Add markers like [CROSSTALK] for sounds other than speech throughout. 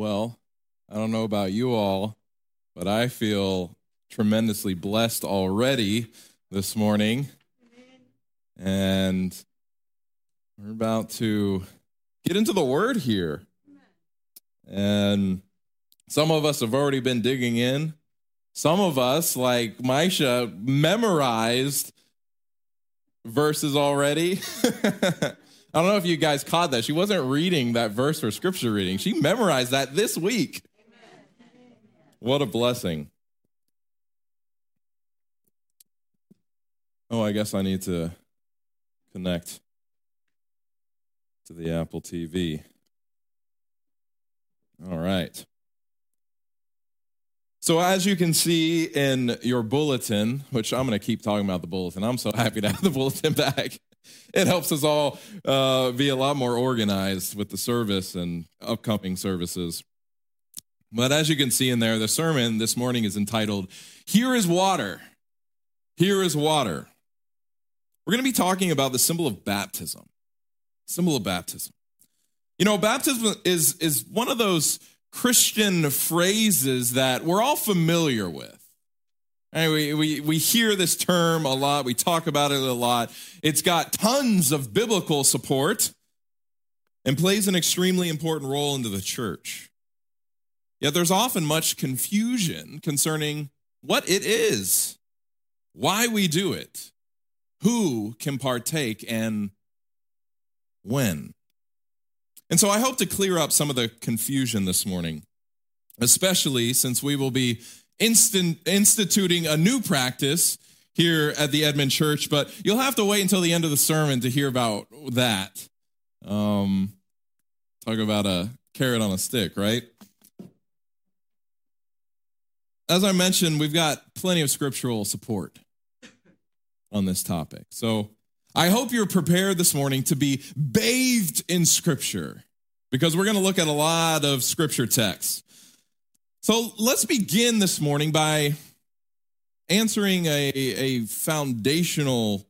Well, I don't know about you all, but I feel tremendously blessed already this morning. And we're about to get into the word here. And some of us have already been digging in. Some of us, like Maisha, memorized verses already. [LAUGHS] I don't know if you guys caught that. She wasn't reading that verse for scripture reading. She memorized that this week. What a blessing. Oh, I guess I need to connect to the Apple TV. All right. So, as you can see in your bulletin, which I'm going to keep talking about the bulletin, I'm so [LAUGHS] happy to have the bulletin back. It helps us all uh, be a lot more organized with the service and upcoming services. But as you can see in there, the sermon this morning is entitled, Here is Water. Here is Water. We're going to be talking about the symbol of baptism. Symbol of baptism. You know, baptism is, is one of those Christian phrases that we're all familiar with. And we, we, we hear this term a lot, we talk about it a lot. It's got tons of biblical support and plays an extremely important role into the church. Yet there's often much confusion concerning what it is, why we do it, who can partake, and when. And so I hope to clear up some of the confusion this morning, especially since we will be instant, instituting a new practice here at the Edmond Church, but you'll have to wait until the end of the sermon to hear about that. Um, talk about a carrot on a stick, right? As I mentioned, we've got plenty of scriptural support on this topic. So I hope you're prepared this morning to be bathed in Scripture because we're going to look at a lot of Scripture texts. So let's begin this morning by answering a, a foundational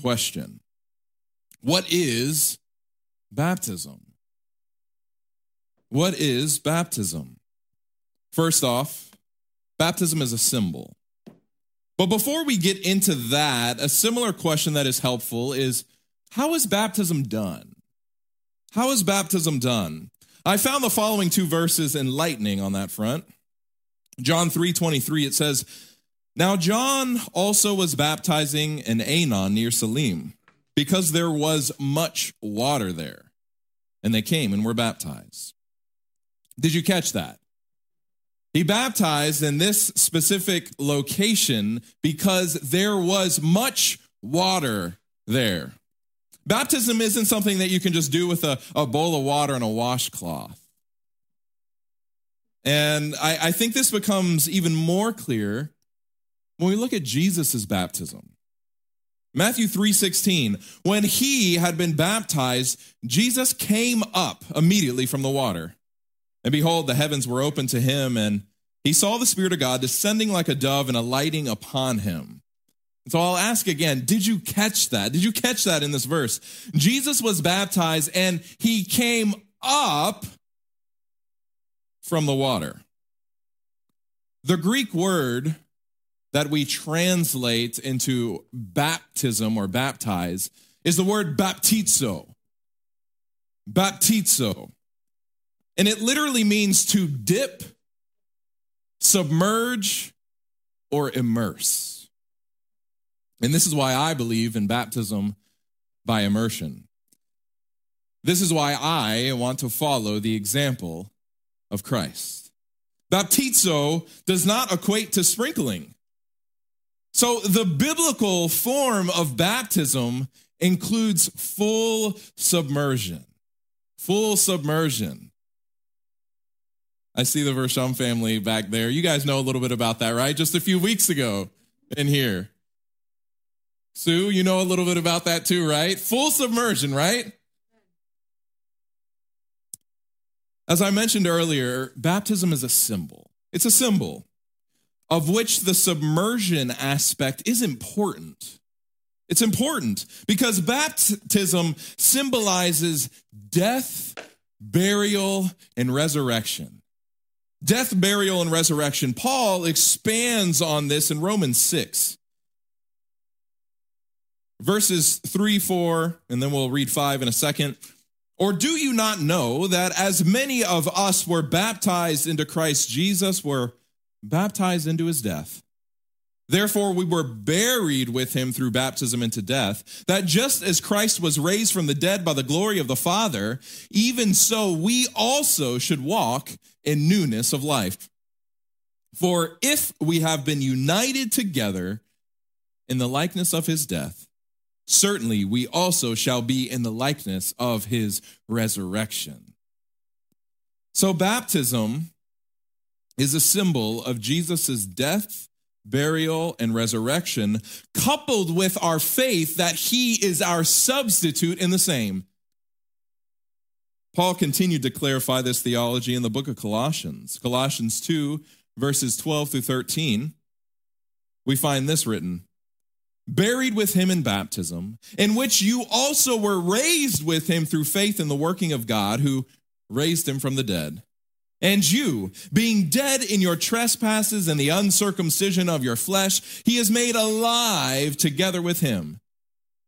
question What is baptism? What is baptism? First off, baptism is a symbol. But before we get into that, a similar question that is helpful is how is baptism done? How is baptism done? I found the following two verses enlightening on that front. John 3:23 it says, "Now John also was baptizing in Aenon near Salim, because there was much water there, and they came and were baptized." Did you catch that? He baptized in this specific location because there was much water there. Baptism isn't something that you can just do with a, a bowl of water and a washcloth. And I, I think this becomes even more clear when we look at Jesus' baptism. Matthew 3:16 When he had been baptized Jesus came up immediately from the water and behold, the heavens were opened to him, and he saw the Spirit of God descending like a dove and alighting upon him. So I'll ask again, did you catch that? Did you catch that in this verse? Jesus was baptized and he came up from the water. The Greek word that we translate into baptism or baptize is the word baptizo. Baptizo. And it literally means to dip, submerge, or immerse. And this is why I believe in baptism by immersion. This is why I want to follow the example of Christ. Baptizo does not equate to sprinkling. So the biblical form of baptism includes full submersion. Full submersion. I see the Versham family back there. You guys know a little bit about that, right? Just a few weeks ago in here. Sue, you know a little bit about that too, right? Full submersion, right? As I mentioned earlier, baptism is a symbol. It's a symbol of which the submersion aspect is important. It's important because baptism symbolizes death, burial, and resurrection. Death, burial, and resurrection. Paul expands on this in Romans 6. Verses 3, 4, and then we'll read 5 in a second. Or do you not know that as many of us were baptized into Christ Jesus, were baptized into his death? Therefore, we were buried with him through baptism into death, that just as Christ was raised from the dead by the glory of the Father, even so we also should walk in newness of life. For if we have been united together in the likeness of his death, certainly we also shall be in the likeness of his resurrection. So, baptism is a symbol of Jesus' death burial, and resurrection, coupled with our faith that he is our substitute in the same. Paul continued to clarify this theology in the book of Colossians. Colossians 2, verses 12 through 13, we find this written Buried with him in baptism, in which you also were raised with him through faith in the working of God who raised him from the dead and you, being dead in your trespasses and the uncircumcision of your flesh, he is made alive together with him,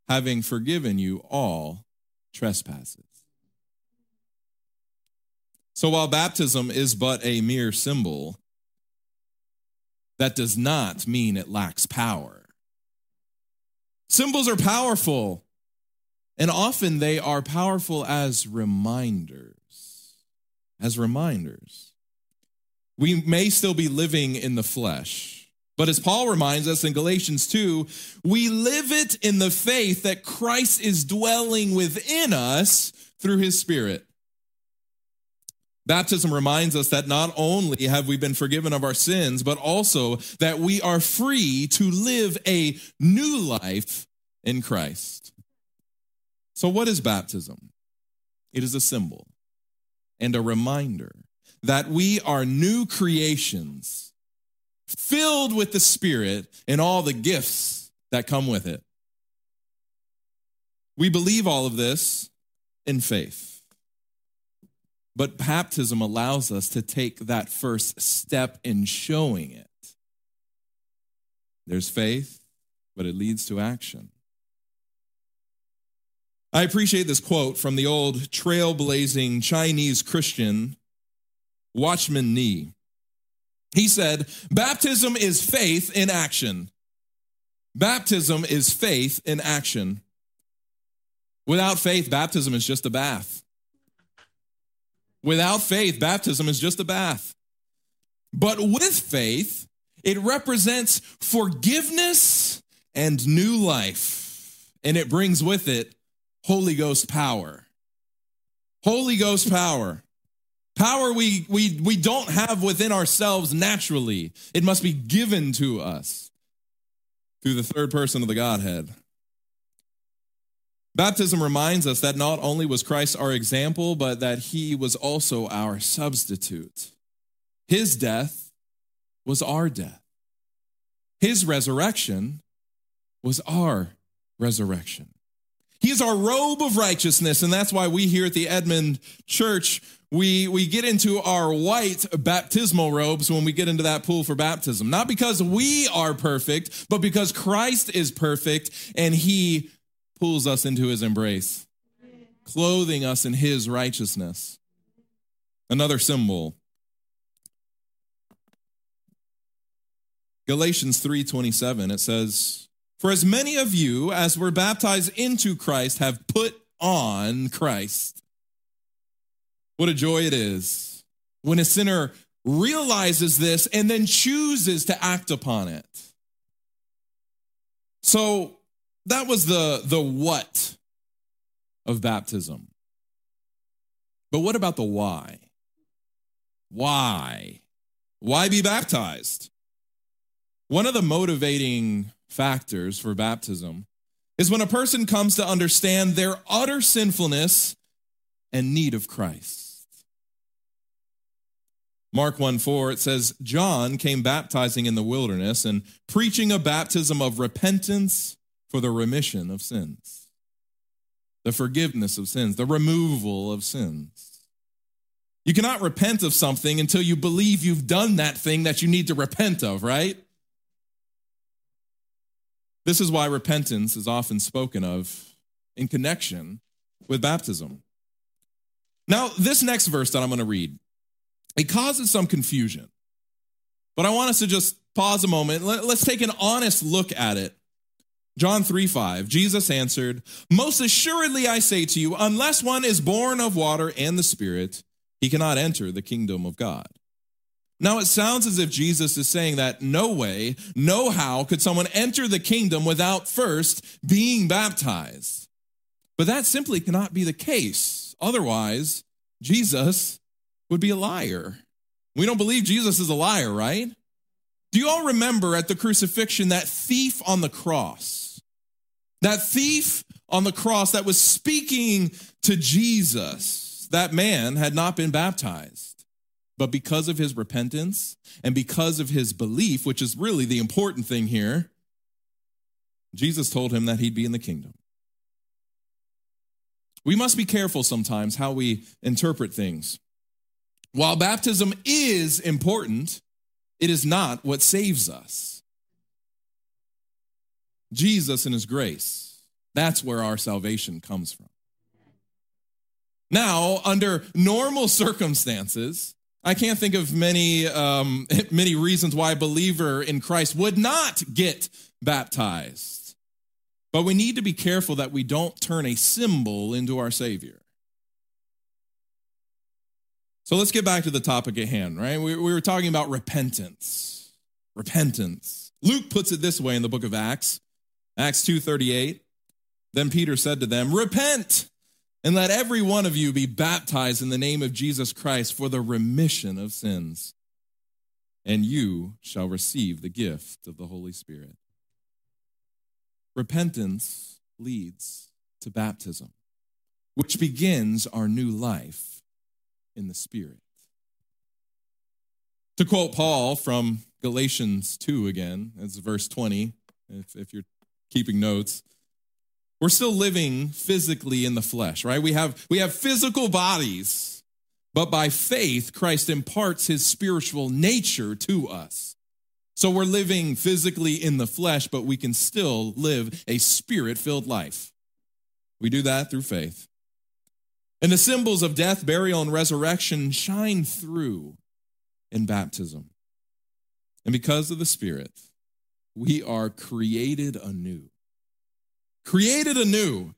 having forgiven you all trespasses. So while baptism is but a mere symbol, that does not mean it lacks power. Symbols are powerful, and often they are powerful as reminders as reminders. We may still be living in the flesh, but as Paul reminds us in Galatians 2, we live it in the faith that Christ is dwelling within us through his Spirit. Baptism reminds us that not only have we been forgiven of our sins, but also that we are free to live a new life in Christ. So, what is baptism? It is a symbol and a reminder that we are new creations filled with the Spirit and all the gifts that come with it. We believe all of this in faith. But baptism allows us to take that first step in showing it. There's faith, but it leads to action. I appreciate this quote from the old trailblazing Chinese Christian, Watchman Nee. He said, Baptism is faith in action. Baptism is faith in action. Without faith, baptism is just a bath. Without faith, baptism is just a bath. But with faith, it represents forgiveness and new life, and it brings with it Holy Ghost power. Holy Ghost power. Power we, we, we don't have within ourselves naturally. It must be given to us through the third person of the Godhead. Baptism reminds us that not only was Christ our example, but that he was also our substitute. His death was our death. His resurrection was our resurrection. He is our robe of righteousness. And that's why we here at the Edmond Church, we, we get into our white baptismal robes when we get into that pool for baptism. Not because we are perfect, but because Christ is perfect and he pulls us into his embrace, clothing us in his righteousness. Another symbol. Galatians 3:27 it says for as many of you as were baptized into Christ have put on Christ. What a joy it is when a sinner realizes this and then chooses to act upon it. So that was the, the what of baptism. But what about the why? Why? Why be baptized? One of the motivating factors for baptism is when a person comes to understand their utter sinfulness and need of Christ. Mark 1 4, it says, John came baptizing in the wilderness and preaching a baptism of repentance for the remission of sins, the forgiveness of sins, the removal of sins. You cannot repent of something until you believe you've done that thing that you need to repent of, right? This is why repentance is often spoken of in connection with baptism. Now, this next verse that I'm going to read, it causes some confusion. But I want us to just pause a moment. Let's take an honest look at it. John 3 5, Jesus answered, Most assuredly I say to you, unless one is born of water and the Spirit, he cannot enter the kingdom of God. Now it sounds as if Jesus is saying that no way, no how could someone enter the kingdom without first being baptized. But that simply cannot be the case. Otherwise, Jesus would be a liar. We don't believe Jesus is a liar, right? Do you all remember at the crucifixion that thief on the cross? That thief on the cross that was speaking to Jesus. That man had not been baptized. But because of his repentance and because of his belief, which is really the important thing here, Jesus told him that he'd be in the kingdom. We must be careful sometimes how we interpret things. While baptism is important, it is not what saves us. Jesus and his grace, that's where our salvation comes from. Now, under normal circumstances, I can't think of many, um, [LAUGHS] many reasons why a believer in Christ would not get baptized. But we need to be careful that we don't turn a symbol into our Savior. So let's get back to the topic at hand, right? We, we were talking about repentance. Repentance. Luke puts it this way in the book of Acts, Acts 2:38. Then Peter said to them, "Repent and let every one of you be baptized in the name of Jesus Christ for the remission of sins, and you shall receive the gift of the Holy Spirit." Repentance leads to baptism, which begins our new life in the Spirit. To quote Paul from Galatians 2 again, it's verse 20, if, if you're keeping notes. We're still living physically in the flesh, right? We have, we have physical bodies, but by faith, Christ imparts his spiritual nature to us. So we're living physically in the flesh, but we can still live a spirit filled life. We do that through faith. And the symbols of death, burial, and resurrection shine through in baptism. And because of the Spirit, we are created anew. Created anew.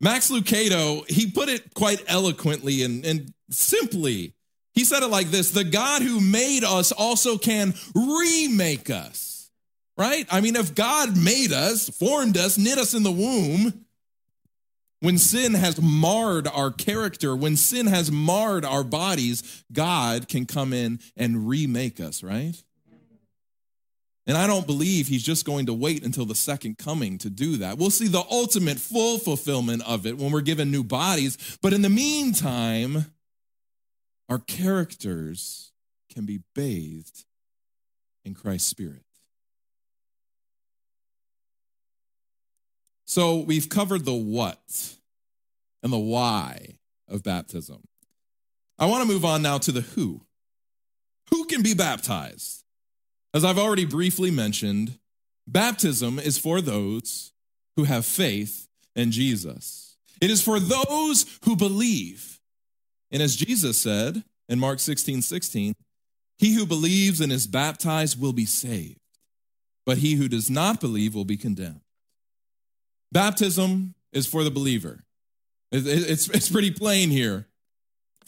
Max Lucado, he put it quite eloquently and, and simply. He said it like this The God who made us also can remake us, right? I mean, if God made us, formed us, knit us in the womb, when sin has marred our character, when sin has marred our bodies, God can come in and remake us, right? And I don't believe he's just going to wait until the second coming to do that. We'll see the ultimate full fulfillment of it when we're given new bodies. But in the meantime, our characters can be bathed in Christ's Spirit. So we've covered the what and the why of baptism. I want to move on now to the who. Who can be baptized? As I've already briefly mentioned, baptism is for those who have faith in Jesus. It is for those who believe. And as Jesus said in Mark 16 16, he who believes and is baptized will be saved, but he who does not believe will be condemned. Baptism is for the believer. It's, it's pretty plain here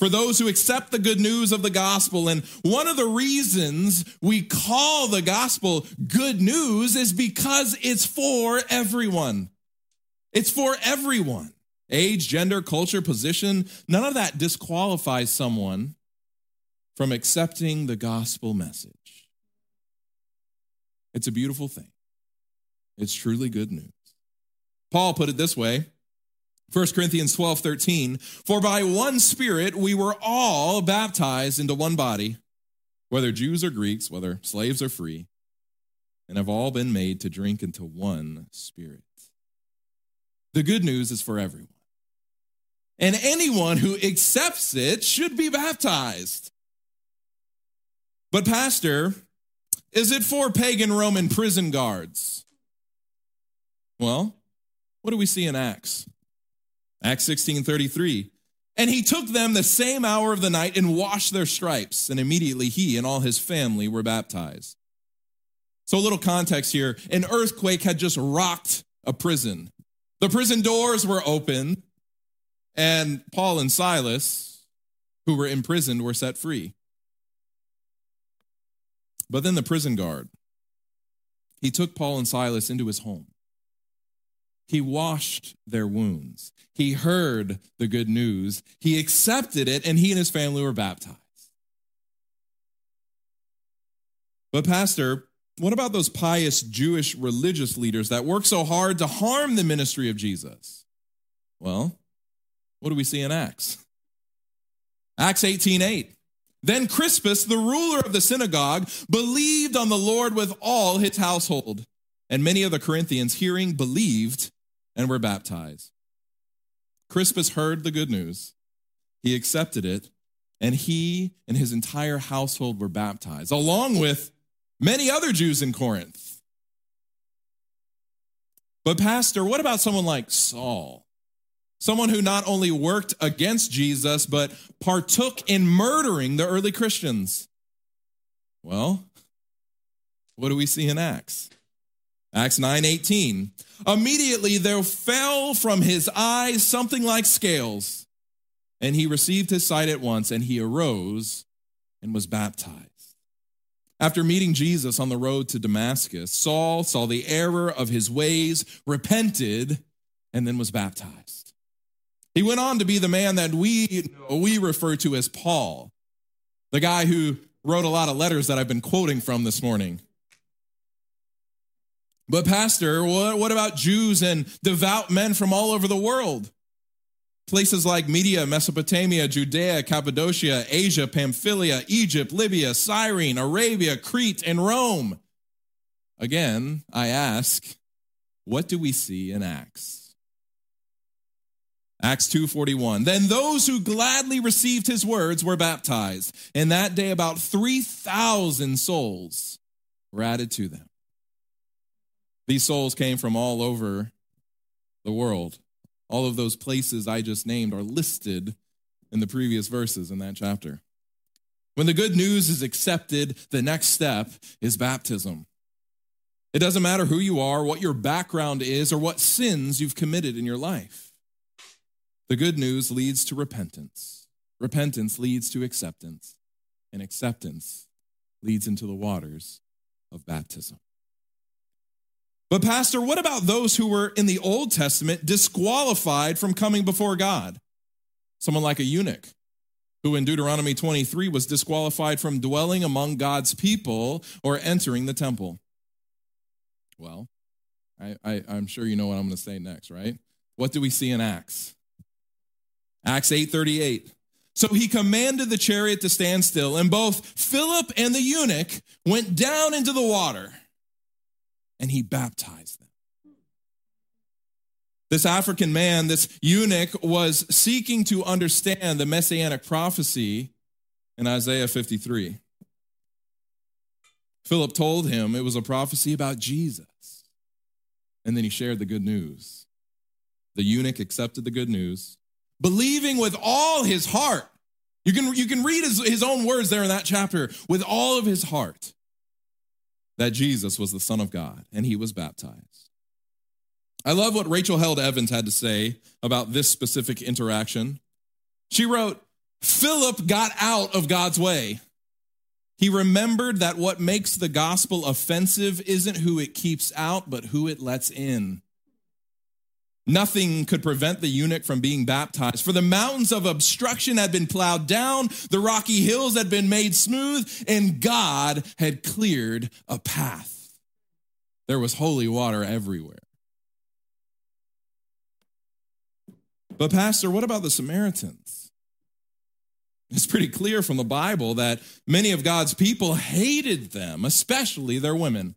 for those who accept the good news of the gospel. And one of the reasons we call the gospel good news is because it's for everyone. It's for everyone. Age, gender, culture, position, none of that disqualifies someone from accepting the gospel message. It's a beautiful thing. It's truly good news. Paul put it this way 1 Corinthians 12, 13. For by one Spirit we were all baptized into one body, whether Jews or Greeks, whether slaves or free, and have all been made to drink into one Spirit. The good news is for everyone. and anyone who accepts it should be baptized. But, Pastor, is it for pagan Roman prison guards? Well, what do we see in Acts? Acts 16 33. And he took them the same hour of the night and washed their stripes, and immediately he and all his family were baptized. So, a little context here an earthquake had just rocked a prison. The prison doors were open, and Paul and Silas, who were imprisoned, were set free. But then the prison guard, he took Paul and Silas into his home. He washed their wounds. He heard the good news. He accepted it, and he and his family were baptized. But, Pastor, what about those pious Jewish religious leaders that work so hard to harm the ministry of Jesus? Well, what do we see in Acts? Acts 18 8. Then Crispus, the ruler of the synagogue, believed on the Lord with all his household. And many of the Corinthians, hearing, believed and were baptized. Crispus heard the good news, he accepted it, and he and his entire household were baptized, along with many other Jews in Corinth. But, Pastor, what about someone like Saul? Someone who not only worked against Jesus, but partook in murdering the early Christians. Well, what do we see in Acts? Acts 9:18. Immediately there fell from his eyes something like scales, and he received his sight at once, and he arose and was baptized. After meeting Jesus on the road to Damascus, Saul saw the error of his ways, repented, and then was baptized. He went on to be the man that we, we refer to as Paul, the guy who wrote a lot of letters that I've been quoting from this morning. But, Pastor, what, about Jews and devout men from all over the world? Places like Media, Mesopotamia, Judea, Cappadocia, Asia, Pamphylia, Egypt, Libya, Cyrene, Arabia, Crete, and Rome. Again, I ask, what do we see in Acts? Acts 2:41. Then those who gladly received his words were baptized, and that day about 3,000 souls were added to them. These souls came from all over the world. All of those places I just named are listed in the previous verses in that chapter. When the good news is accepted, the next step is baptism. It doesn't matter who you are, what your background is, or what sins you've committed in your life. The good news leads to repentance. Repentance leads to acceptance, and acceptance leads into the waters of baptism. But, Pastor, what about those who were in the Old Testament disqualified from coming before God? Someone like a eunuch, who in Deuteronomy 23 was disqualified from dwelling among God's people or entering the temple. Well, I, I, I'm sure you know what I'm going to say next, right? What do we see in Acts? Acts 8:38. So he commanded the chariot to stand still, and both Philip and the eunuch went down into the water and he baptized them. This African man, this eunuch, was seeking to understand the messianic prophecy in Isaiah 53. Philip told him it was a prophecy about Jesus. And then he shared the good news. The eunuch accepted the good news, believing with all his heart. You can, you can read his, his own words there in that chapter with all of his heart that Jesus was the Son of God and he was baptized. I love what Rachel Held Evans had to say about this specific interaction. She wrote, Philip got out of God's way. He remembered that what makes the gospel offensive isn't who it keeps out, but who it lets in. Nothing could prevent the eunuch from being baptized, for the mountains of obstruction had been plowed down, the rocky hills had been made smooth, and God had cleared a path. There was holy water everywhere. But, Pastor, what about the Samaritans? It's pretty clear from the Bible that many of God's people hated them, especially their women.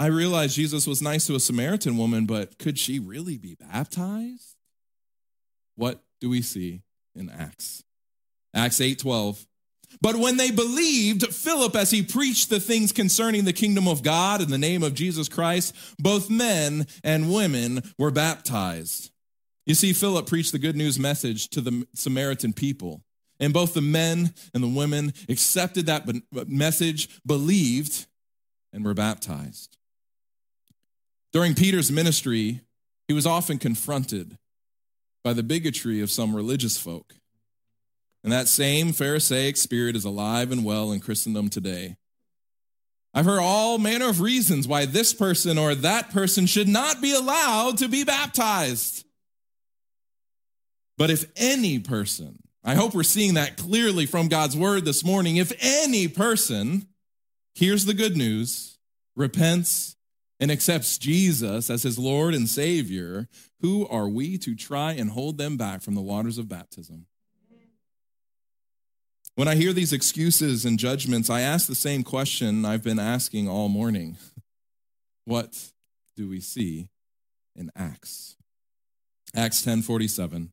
I realized Jesus was nice to a Samaritan woman, but could she really be baptized? What do we see in Acts? Acts 8 12. But when they believed Philip as he preached the things concerning the kingdom of God in the name of Jesus Christ, both men and women were baptized. You see, Philip preached the good news message to the Samaritan people. And both the men and the women accepted that message, believed, and were baptized. During Peter's ministry, he was often confronted by the bigotry of some religious folk. And that same Pharisaic spirit is alive and well in Christendom today. I've heard all manner of reasons why this person or that person should not be allowed to be baptized. But if any person, I hope we're seeing that clearly from God's word this morning, if any person hears the good news, repents, and accepts Jesus as his Lord and Savior, who are we to try and hold them back from the waters of baptism? When I hear these excuses and judgments, I ask the same question I've been asking all morning [LAUGHS] What do we see in Acts? Acts 10 47.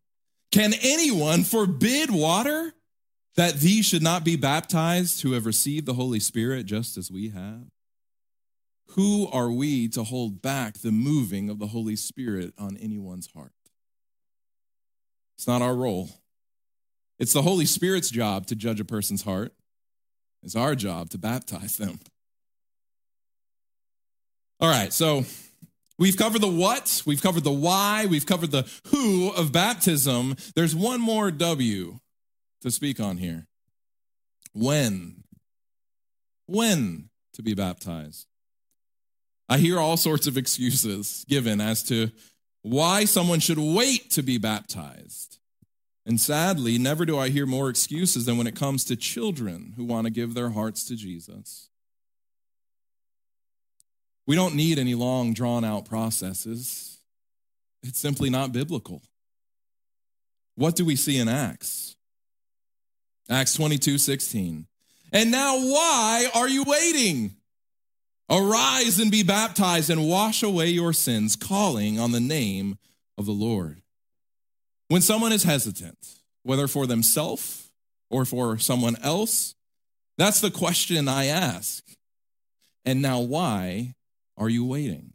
Can anyone forbid water that these should not be baptized who have received the Holy Spirit just as we have? Who are we to hold back the moving of the Holy Spirit on anyone's heart? It's not our role. It's the Holy Spirit's job to judge a person's heart. It's our job to baptize them. All right, so we've covered the what, we've covered the why, we've covered the who of baptism. There's one more W to speak on here. When? When to be baptized? I hear all sorts of excuses given as to why someone should wait to be baptized. And sadly, never do I hear more excuses than when it comes to children who want to give their hearts to Jesus. We don't need any long, drawn out processes. It's simply not biblical. What do we see in Acts? Acts 22 16. And now, why are you waiting? Arise and be baptized and wash away your sins, calling on the name of the Lord. When someone is hesitant, whether for themselves or for someone else, that's the question I ask. And now, why are you waiting?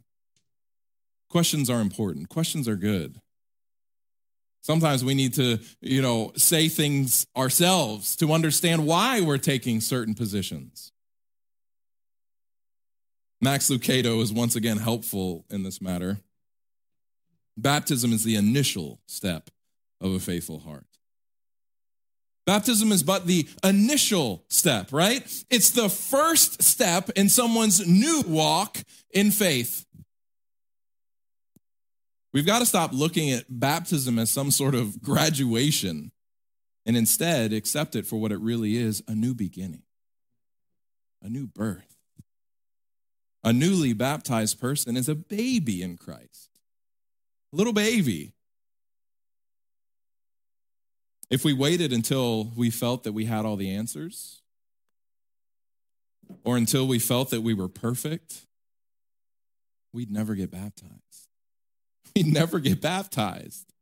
Questions are important. Questions are good. Sometimes we need to, you know, say things ourselves to understand why we're taking certain positions. Max Lucado is once again helpful in this matter. Baptism is the initial step of a faithful heart. Baptism is but the initial step, right? It's the first step in someone's new walk in faith. We've got to stop looking at baptism as some sort of graduation and instead accept it for what it really is a new beginning, a new birth. A newly baptized person is a baby in Christ, a little baby. If we waited until we felt that we had all the answers, or until we felt that we were perfect, we'd never get baptized. [LAUGHS] We'd never get baptized.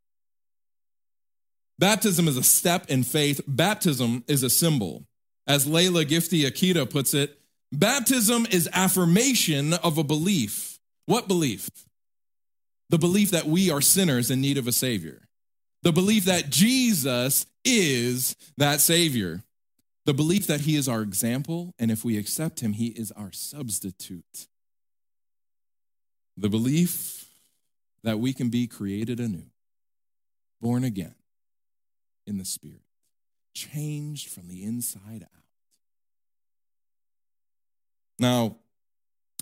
Baptism is a step in faith, baptism is a symbol. As Leila Gifty Akita puts it, Baptism is affirmation of a belief. What belief? The belief that we are sinners in need of a Savior. The belief that Jesus is that Savior. The belief that He is our example, and if we accept Him, He is our substitute. The belief that we can be created anew, born again in the Spirit, changed from the inside out. Now,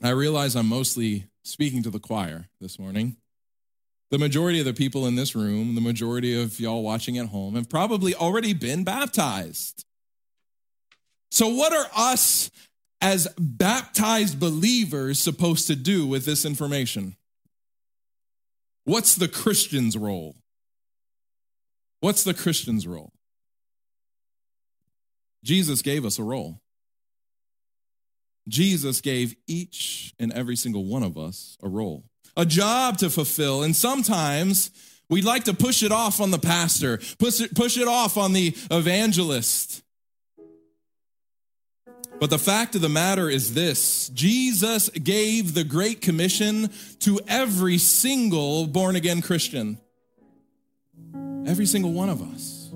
I realize I'm mostly speaking to the choir this morning. The majority of the people in this room, the majority of y'all watching at home, have probably already been baptized. So, what are us as baptized believers supposed to do with this information? What's the Christian's role? What's the Christian's role? Jesus gave us a role. Jesus gave each and every single one of us a role, a job to fulfill. And sometimes We'd like to push it off on the pastor, push it, push it off on the evangelist. But the fact of the matter is this Jesus gave the Great Commission to every single born again Christian. Every single one of us.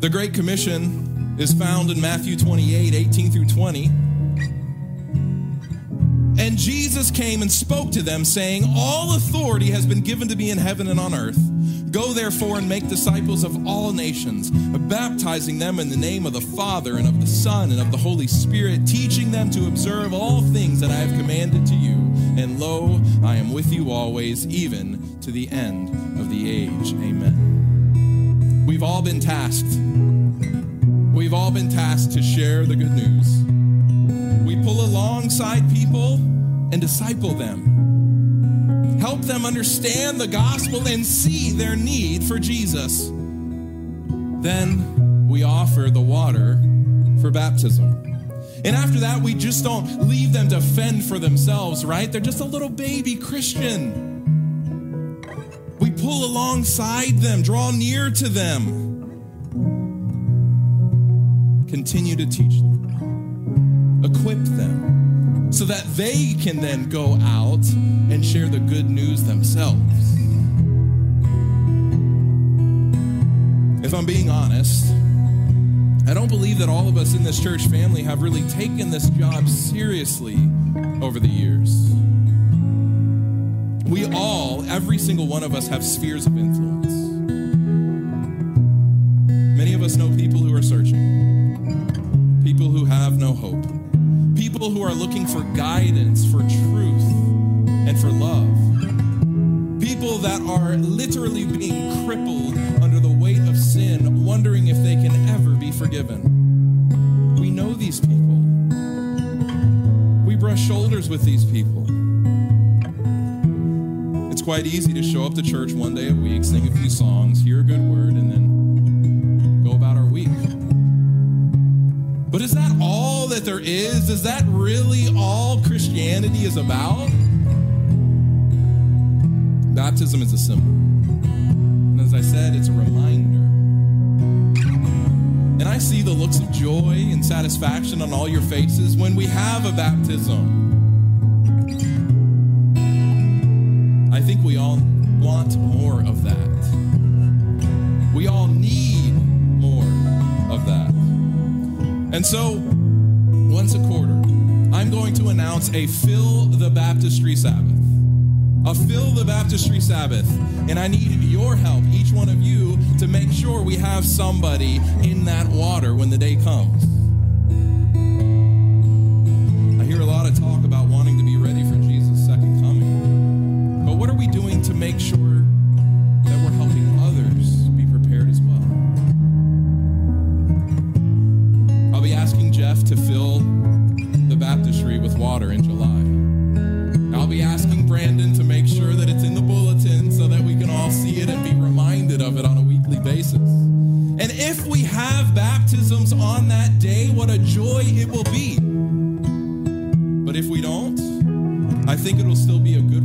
The Great Commission is found in Matthew 28 18 through 20. And Jesus came and spoke to them, saying, All authority has been given to me in heaven and on earth. Go therefore and make disciples of all nations, baptizing them in the name of the Father and of the Son and of the Holy Spirit, teaching them to observe all things that I have commanded to you. And lo, I am with you always, even to the end of the age. Amen. We've all been tasked. We've all been tasked to share the good news. We pull alongside people and disciple them. Help them understand the gospel and see their need for Jesus. Then we offer the water for baptism. And after that, we just don't leave them to fend for themselves, right? They're just a little baby Christian. We pull alongside them, draw near to them, continue to teach them, equip them, so that they can then go out and share the good news themselves. If I'm being honest, I don't believe that all of us in this church family have really taken this job seriously over the years. We all, every single one of us, have spheres of influence. Many of us know people hope, people who are looking for guidance, for truth, and for love. People that are literally being crippled under the weight of sin, wondering if they can ever be forgiven. We know these people. We brush shoulders with these people. It's quite easy to show up to church one day a week, sing a few songs, hear a good word, and then But is that all that there is? Is that really all Christianity is about? Baptism is a symbol. And as I said, it's a reminder. And I see the looks of joy and satisfaction on all your faces when we have a baptism. And so, once a quarter, I'm going to announce a Fill the Baptistry Sabbath a Fill the Baptistry Sabbath. And I need your help, each one of you, to make sure we have somebody in that water when the day comes. I hear a lot of talk about wanting to be ready for Jesus' second coming. But what are we doing to make sure water in July. I'll be asking Brandon to make sure that it's in the bulletin so that we can all see it and be reminded of it on a weekly basis. And if we have baptisms on that day, what a joy it will be. But if we don't, I think it'll still be a good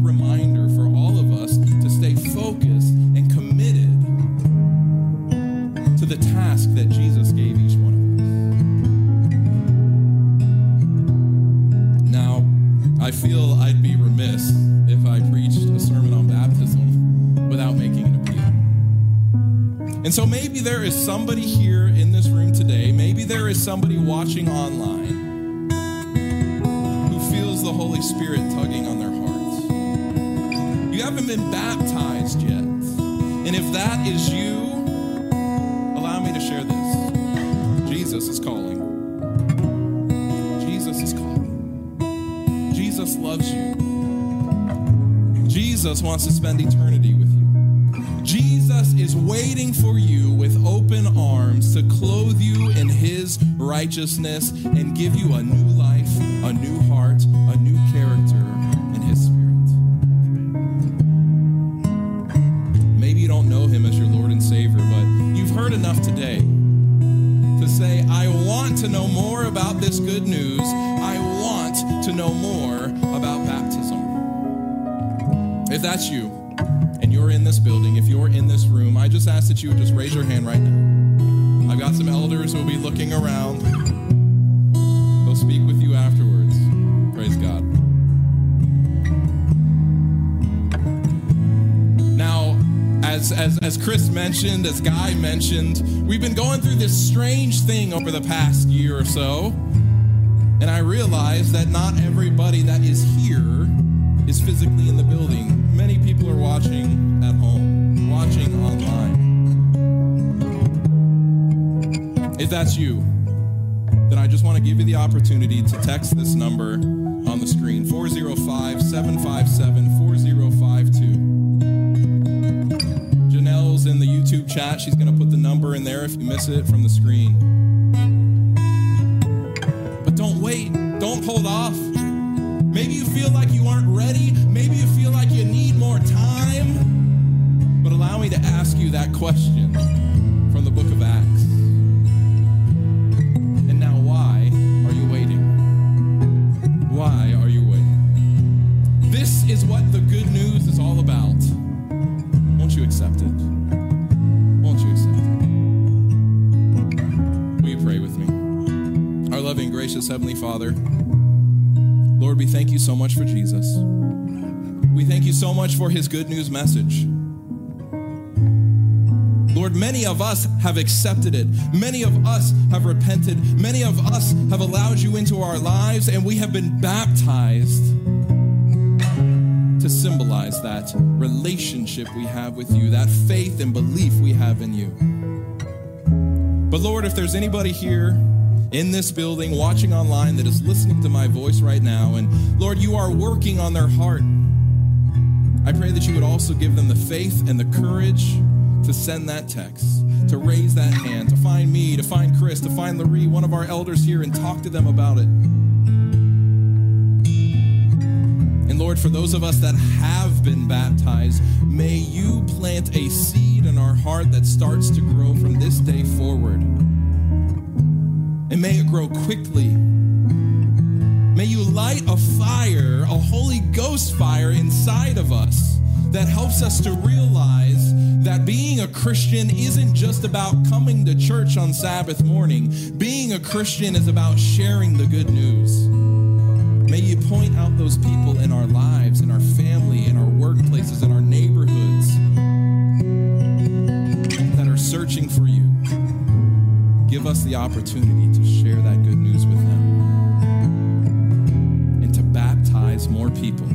And so maybe there is somebody here in this room today, maybe there is somebody watching online who feels the Holy Spirit tugging on their heart. You haven't been baptized yet. And if that is you, allow me to share this. Jesus is calling. Jesus is calling. Jesus loves you. Jesus wants to spend eternity with you. Jesus is waiting for you with open arms to clothe you in his righteousness and give you a new life, a new heart, a new character in his spirit. Maybe you don't know him as your Lord and Savior, but you've heard enough today to say, I want to know more about this good news. I want to know more about baptism. If that's you, and you're in this building, that you would just raise your hand right now. I've got some elders who will be looking around. They'll speak with you afterwards. Praise God. Now, as, as, as Chris mentioned, as Guy mentioned, we've been going through this strange thing over the past year or so. And I realize that not everybody that is here is physically in the building. Many people are watching at home, watching online. If that's you, then I just want to give you the opportunity to text this number on the screen 405 757 4052. Janelle's in the YouTube chat. She's going to put the number in there if you miss it from the screen. But don't wait, don't hold off. Maybe you feel like you aren't ready. Maybe you feel like you need more time. But allow me to ask you that question gracious Heavenly Father, Lord, we thank you so much for Jesus. We thank you so much for his good news message. Lord, many of us have accepted it. Many of us have repented. Many of us have allowed you into our lives, and we have been baptized to symbolize that relationship we have with you, that faith and belief we have in you. But Lord, if there's anybody here in this building, watching online, that is listening to my voice right now, and Lord, you are working on their heart, I pray that you would also give them the faith and the courage to send that text, to raise that hand, to find me, to find Chris, to find Larry, one of our elders here, and talk to them about it. And Lord, for those of us that have been baptized, may you plant a seed in our heart that starts to grow from this day forward. And may it grow quickly. May you light a fire, a Holy Ghost fire inside of us that helps us to realize that being a Christian isn't just about coming to church on Sabbath morning. Being a Christian is about sharing the good news. May you point out those people in our lives, in our family, in our workplaces, in our neighborhoods that are searching for you. Give us the opportunity to share that good news with them and to baptize more people